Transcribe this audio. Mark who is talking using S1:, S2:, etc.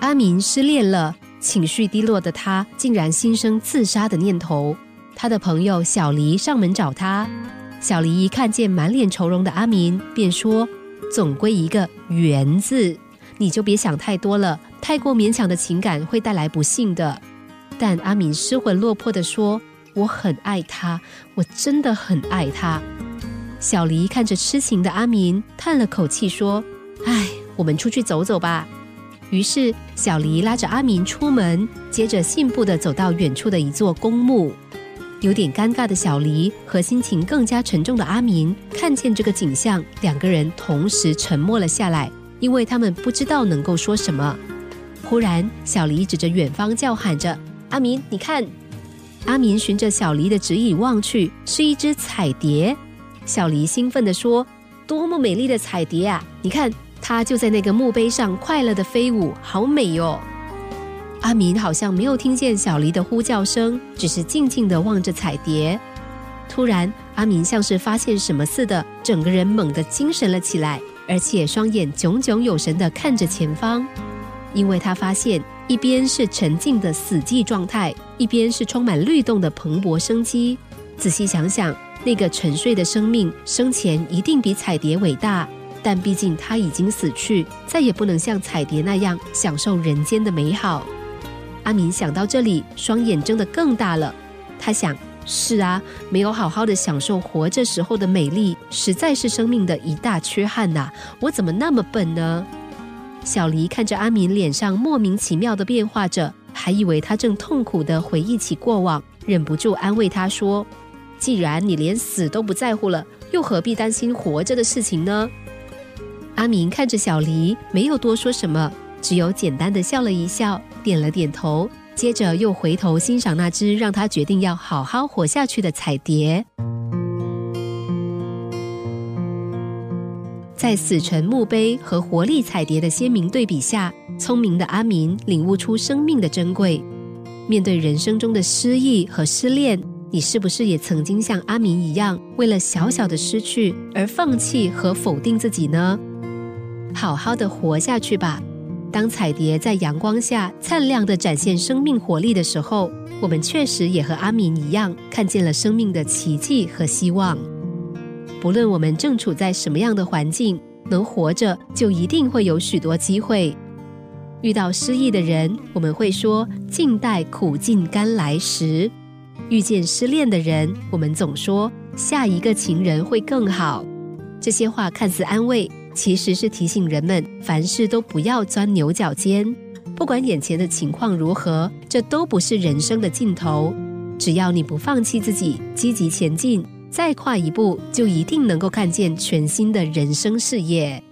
S1: 阿明失恋了，情绪低落的他竟然心生自杀的念头。他的朋友小黎上门找他，小黎一看见满脸愁容的阿明，便说：“总归一个缘字，你就别想太多了，太过勉强的情感会带来不幸的。”但阿明失魂落魄的说：“我很爱他，我真的很爱他。”小黎看着痴情的阿明，叹了口气说：“唉，我们出去走走吧。”于是小黎拉着阿明出门，接着信步的走到远处的一座公墓。有点尴尬的小黎和心情更加沉重的阿明看见这个景象，两个人同时沉默了下来，因为他们不知道能够说什么。忽然，小黎指着远方叫喊着：“阿明，你看！”阿明循着小黎的指引望去，是一只彩蝶。小黎兴奋地说：“多么美丽的彩蝶啊！你看，它就在那个墓碑上快乐的飞舞，好美哟！”阿明好像没有听见小黎的呼叫声，只是静静地望着彩蝶。突然，阿明像是发现什么似的，整个人猛地精神了起来，而且双眼炯炯有神地看着前方，因为他发现一边是沉静的死寂状态，一边是充满律动的蓬勃生机。仔细想想，那个沉睡的生命生前一定比彩蝶伟大，但毕竟他已经死去，再也不能像彩蝶那样享受人间的美好。阿明想到这里，双眼睁得更大了。他想：是啊，没有好好的享受活着时候的美丽，实在是生命的一大缺憾呐！我怎么那么笨呢？小黎看着阿明脸上莫名其妙的变化着，还以为他正痛苦的回忆起过往，忍不住安慰他说：“既然你连死都不在乎了，又何必担心活着的事情呢？”阿明看着小黎，没有多说什么。只有简单的笑了一笑，点了点头，接着又回头欣赏那只让他决定要好好活下去的彩蝶。在死沉墓碑和活力彩蝶的鲜明对比下，聪明的阿明领悟出生命的珍贵。面对人生中的失意和失恋，你是不是也曾经像阿明一样，为了小小的失去而放弃和否定自己呢？好好的活下去吧。当彩蝶在阳光下灿亮地展现生命活力的时候，我们确实也和阿明一样，看见了生命的奇迹和希望。不论我们正处在什么样的环境，能活着就一定会有许多机会。遇到失意的人，我们会说“静待苦尽甘来时”；遇见失恋的人，我们总说“下一个情人会更好”。这些话看似安慰。其实是提醒人们，凡事都不要钻牛角尖。不管眼前的情况如何，这都不是人生的尽头。只要你不放弃自己，积极前进，再跨一步，就一定能够看见全新的人生事业。